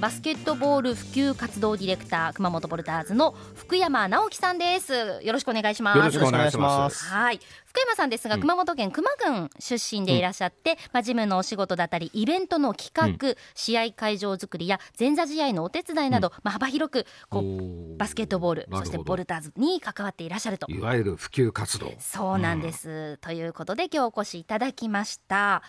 バスケットボール普及活動ディレクター熊本ボルターズの福山直樹さんです。よろしくお願いします。よろしくお願いします。はい。福山さんですが、熊本県球磨郡出身でいらっしゃって、うん、まあ、事務のお仕事だったりイベントの企画、うん、試合会場作りや前座試合のお手伝いなど、うん、まあ、幅広くこうバスケットボールそしてボルターズに関わっていらっしゃると。いわゆる普及活動。そうなんです、ということで今日お越しいただきました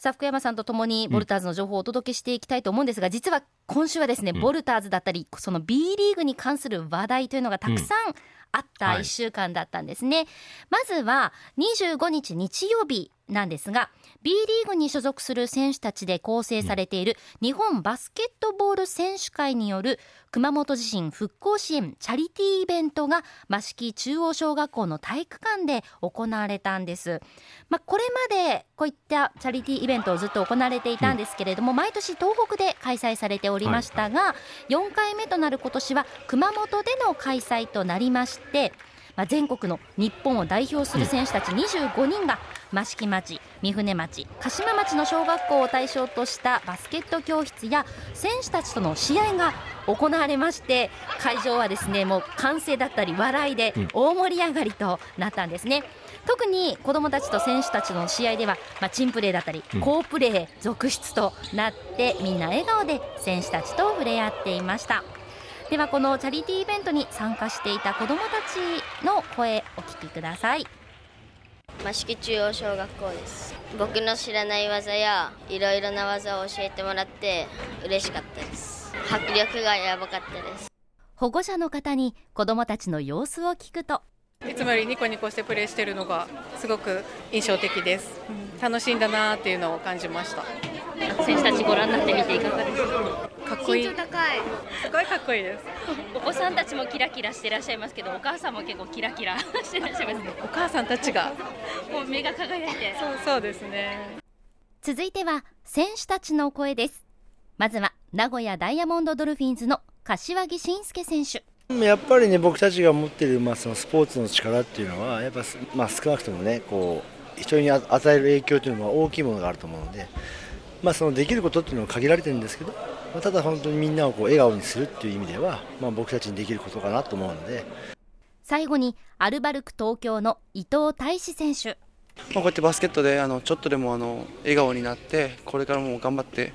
さあ福山さんとともにボルターズの情報をお届けしていきたいと思うんですが、実は今週はですね、ボルターズだったりその B リーグに関する話題というのがたくさん、あった1週間だったんですね、はい、まずは25日日曜日なんですが B リーグに所属する選手たちで構成されている日本バスケットボール選手会による熊本地震復興支援チャリティーイベントが益城中央小学校の体育館で行われたんです、まあ、これまでこういったチャリティーイベントをずっと行われていたんですけれども、毎年東北で開催されておりましたが、4回目となる今年は熊本での開催となりましてまあ、全国の日本を代表する選手たち25人が益城町、三船町、鹿島町の小学校を対象としたバスケット教室や選手たちとの試合が行われまして会場はですねもう歓声だったり笑いで大盛り上がりとなったんですね。特に子どもたちと選手たちの試合では、まあ、チンプレーだったり好プレー続出となってみんな笑顔で選手たちと触れ合っていました。ではこのチャリティーイベントに参加していた子どもたちの声お聞きください益城中央小学校です。僕の知らない技やいろいろな技を教えてもらって嬉しかったです。迫力がやばかったです。保護者の方に子どもたちの様子を聞くと。いつもよりニコニコしてプレーしているのがすごく印象的です、うん、楽しいんだなっていうのを感じました。選手たちご覧になってみていかがですか？かっこいい。高い。すごいかっこいいです。お子さんたちもキラキラしていらっしゃいますけど、お母さんも結構キラキラ してらっしゃいます、お母さんたちが。もう目が輝いて。そう、そうですね。続いては選手たちの声です。まずは名古屋ダイヤモンドドルフィンズの柏木慎介選手。やっぱりね僕たちが持っているまあそのスポーツの力っていうのはやっぱまあ少なくともねこう人に与える影響というのは大きいものがあると思うので、まあそのできることっていうのは限られてるんですけど、まあ、ただ本当にみんなをこう笑顔にするっていう意味では、まあ、僕たちにできることかなと思うので最後にアルバルク東京の伊藤大志選手、まあ、こうやってバスケットであのちょっとでもあの笑顔になってこれからも頑張って、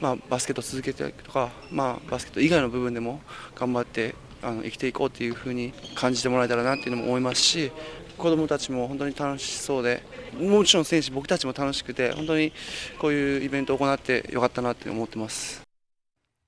まあ、バスケット続けていくとか、まあ、バスケット以外の部分でも頑張ってあの生きていこうというふうに感じてもらえたらなっていうのも思いますし子どもたちも本当に楽しそうでもちろん選手僕たちも楽しくて本当にこういうイベントを行ってよかったなって思ってます。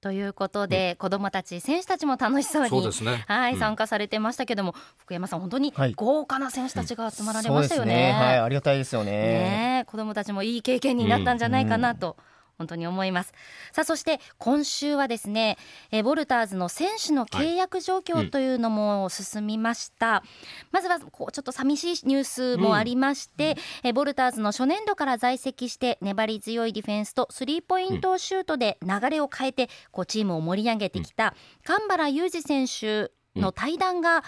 ということで、うん、子どもたち、選手たちも楽しそうにね、はい、うん、参加されてましたけども、福山さん、本当に豪華な選手たちが集まられましたよね。はい、ね。はい、ありがたいですよね。ね子どもたちもいい経験になったんじゃないかなと。うん本当に思います。さあそして今週はですねえボルターズの選手の契約状況というのも進みました、はいうん、まずはこうちょっと寂しいニュースもありまして、うん、えボルターズの初年度から在籍して粘り強いディフェンスとスリーポイントシュートで流れを変えてこうチームを盛り上げてきた神原雄二選手の対談が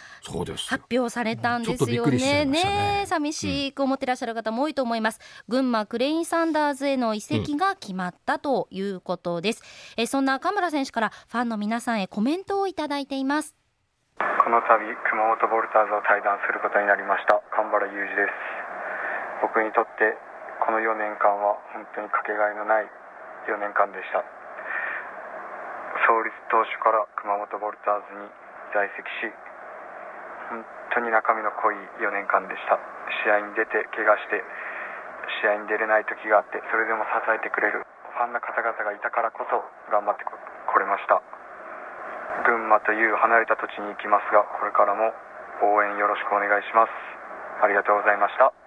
発表されたんですよね。ねね寂しく思ってらっしゃる方も多いと思います。群馬クレインサンダーズへの移籍が決まったということです。うん、えそんな神村選手からファンの皆さんへコメントをいただいています。この度熊本ボルターズを対談することになりました神原雄二です。僕にとってこの4年間は本当にかけがえのない4年間でした。創立当初から熊本ボルターズに在籍し本当に中身の濃い4年間でした。試合に出て怪我して試合に出れない時があってそれでも支えてくれる。ファンの方々がいたからこそ頑張ってこれました。群馬という離れた土地に行きますがこれからも応援よろしくお願いします。ありがとうございました。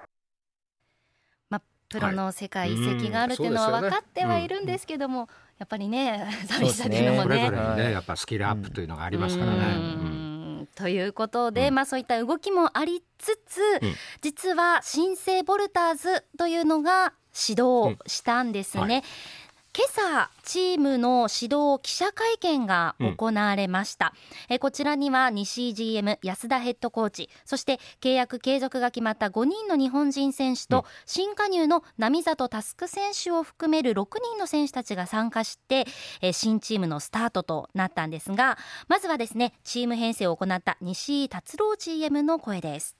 プロの世界移籍があるっていうのは分かってはいるんですけども、やっぱりね寂しさっていうのもね。それぞれねやっぱスキルアップというのがありますからね。ということで、うん、まあそういった動きもありつつ、うん、実は新生ボルターズというのが始動したんですね。うん。はい。契今朝チームの指導記者会見が行われました、うん、えこちらには西井 GM 安田ヘッドコーチそして契約継続が決まった5人の日本人選手と、新加入の並里佑選手を含める6人の選手たちが参加してえ新チームのスタートとなったんですがまずはですねチーム編成を行った西井達郎 GM の声です。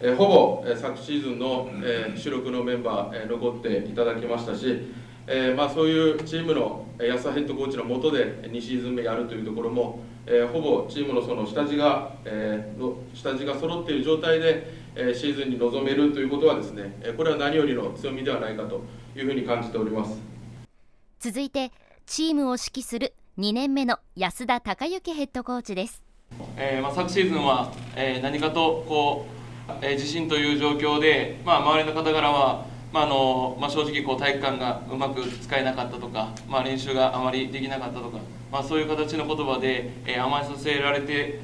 えほぼ、え昨シーズンの、え主力のメンバー、え残っていただきましたし、えまあ、そういうチームの安田ヘッドコーチのもとで2シーズン目やるというところも、えほぼチームのその下地が、えの下地が揃っている状態で、えシーズンに臨めるということはですね、えこれは何よりの強みではないかというふうに感じております。続いてチームを指揮する2年目の安田孝之ヘッドコーチです、えーまあ、昨シーズンは、えー、何かとこうえー、地震という状況で、まあ、周りの方からは、まああのまあ、正直こう体育館がうまく使えなかったとか、まあ、練習があまりできなかったとか、まあ、そういう形の言葉で、えー、甘えさせられて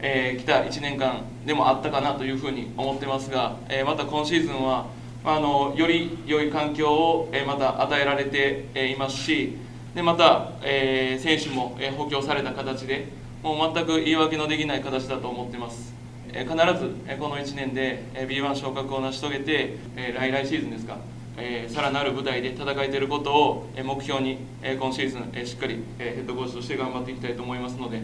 き、えー、た1年間でもあったかなというふうに思ってますが、えー、また今シーズンは、まあ、あのより良い環境を、えー、また与えられて、えー、いますしでまた、えー、選手も、えー、補強された形でもう全く言い訳のできない形だと思ってます。必ずこの1年で B1 昇格を成し遂げて来来シーズンですか。さらなる舞台で戦えていることを目標に今シーズンしっかりヘッドコーチとして頑張っていきたいと思いますので。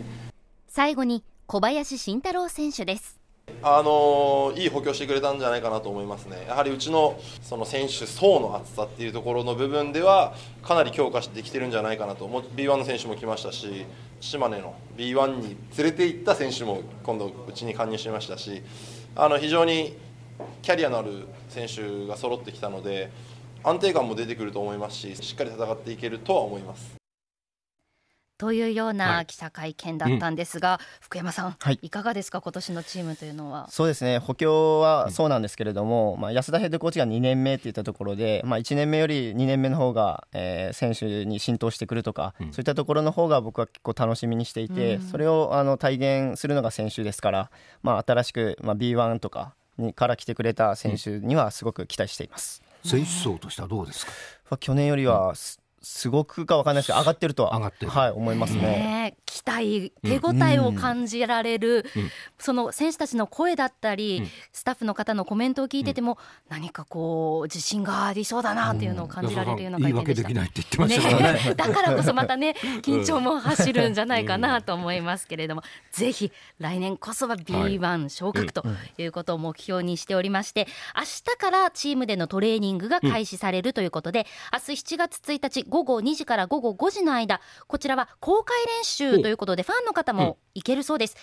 最後に小林慎太郎選手です。あのいい補強してくれたんじゃないかなと思いますね、やはりうちのその選手層の厚さっていうところの部分では、かなり強化してきてるんじゃないかなと、B1 の選手も来ましたし、島根の B1 に連れて行った選手も今度、うちに加入しましたし、あの非常にキャリアのある選手が揃ってきたので、安定感も出てくると思いますし、しっかり戦っていけるとは思います。というような記者会見だったんですが、はいうん、福山さん、はい、いかがですか、今年のチームというのは。そうですね、補強はそうなんですけれども、うん、まあ、安田ヘッドコーチが2年目っていったところで、まあ、1年目より2年目の方が、えー、選手に浸透してくるとか、うん、そういったところの方が僕は結構楽しみにしていて、それをあの体現するのが選手ですから、まあ、新しく、まあ、B1 とかにから来てくれた選手にはすごく期待しています。選手層としてはどうですか、去年よりは、すごくか分かんないですけど上がってるとは上がってる、はい、思いますね、ね、期待手応えを感じられる、うん、その選手たちの声だったり、うん、スタッフの方のコメントを聞いてても、うん、何かこう自信がありそうだなっていうのを感じられるような会見でした、言い訳できないって言ってましたからね、ね、だからこそまたね緊張も走るんじゃないかなと思いますけれども、ぜひ来年こそは B1 昇格とい。うことを目標にしておりまして、明日からチームでのトレーニングが開始されるということで、明日7月1日午後2時から午後5時の間、こちらは公開練習ということで、ファンの方も行けるそうです。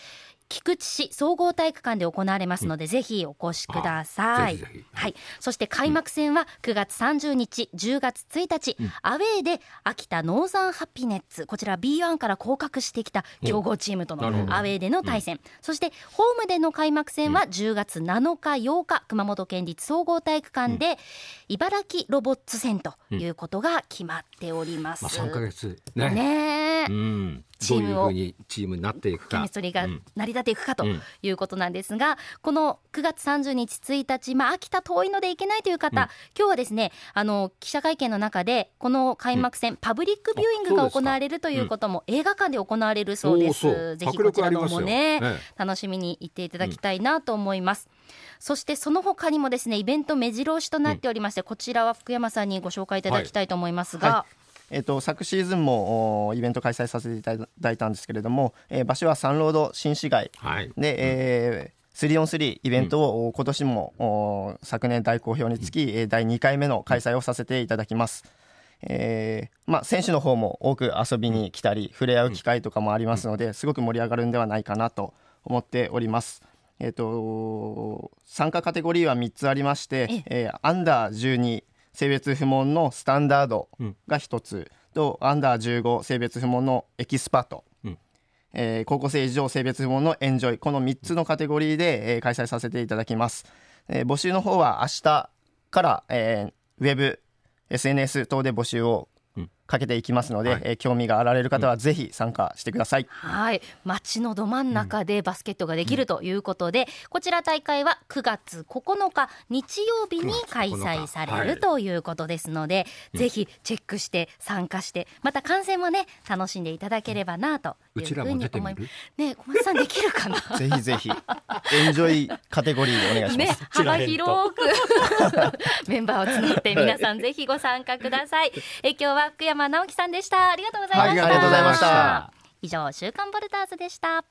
菊池市総合体育館で行われますので、うん、ぜひお越しください。はい。そして開幕戦は9月30日、10月1日、うん、アウェーで秋田ノーザンハピネッツ、こちら B1 から降格してきた強豪チームとのアウェーでの対戦、うん、そしてホームでの開幕戦は10月7日、8日、熊本県立総合体育館で、茨城ロボッツ戦ということが決まっております。まあ、3ヶ月。ね。ねうん、チームをチームになっていくか。ケミストリーが成り立っていくかということなんですが、うん、この9月30日1日、まあ、秋田遠いので行けないという方、うん、今日はですねあの記者会見の中でこの開幕戦、うん、パブリックビューイングが行われるということも映画館で行われるそうです。ぜひこちらのもね、ね、楽しみに行っていただきたいなと思います。そしてその他にもですねイベント目白押しとなっておりまして、こちらは福山さんにご紹介いただきたいと思いますが。はいはいえーと、昨シーズンもイベント開催させていただいたんですけれども、えー、場所はサンロード新市街。で、はい、えー、3on3 イベントを今年も、うん、昨年大好評につき、うん、第2回目の開催をさせていただきます。えーまあ、選手の方も多く遊びに来たり触れ合う機会とかもありますのですごく盛り上がるんではないかなと思っております。えーと、参加カテゴリーは3つありまして、えー、アンダー12性別不問のスタンダードが1つ、とアンダー15性別不問のエキスパート、うん、えー、高校生以上性別不問のエンジョイ。この3つのカテゴリーで、えー、開催させていただきます、えー、募集の方は明日から、えー、ウェブ SNS 等で募集をかけていきますので、はい、えー、興味があられる方はぜひ参加してください、うん、はい。街のど真ん中でバスケットができるということで、うん、こちら大会は9月9日日曜日に開催されるということですので、はい、ぜひチェックして参加してまた観戦もね楽しんでいただければなというふうに思います。ね小松さんできるかな？ぜひぜひ。エンジョイカテゴリーでお願いします、ね、幅広く。メンバーを募って皆さんぜひご参加ください。え今日は福山直樹さんでした。ありがとうございました、ありがとうございました。以上週刊ボルターズでした